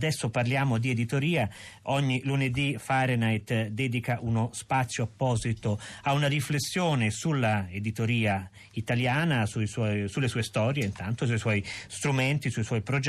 Adesso parliamo di editoria. Ogni lunedì Fahrenheit dedica uno spazio apposito a una riflessione sulla editoria italiana, suoi, sulle sue storie, intanto sui suoi strumenti, sui suoi progetti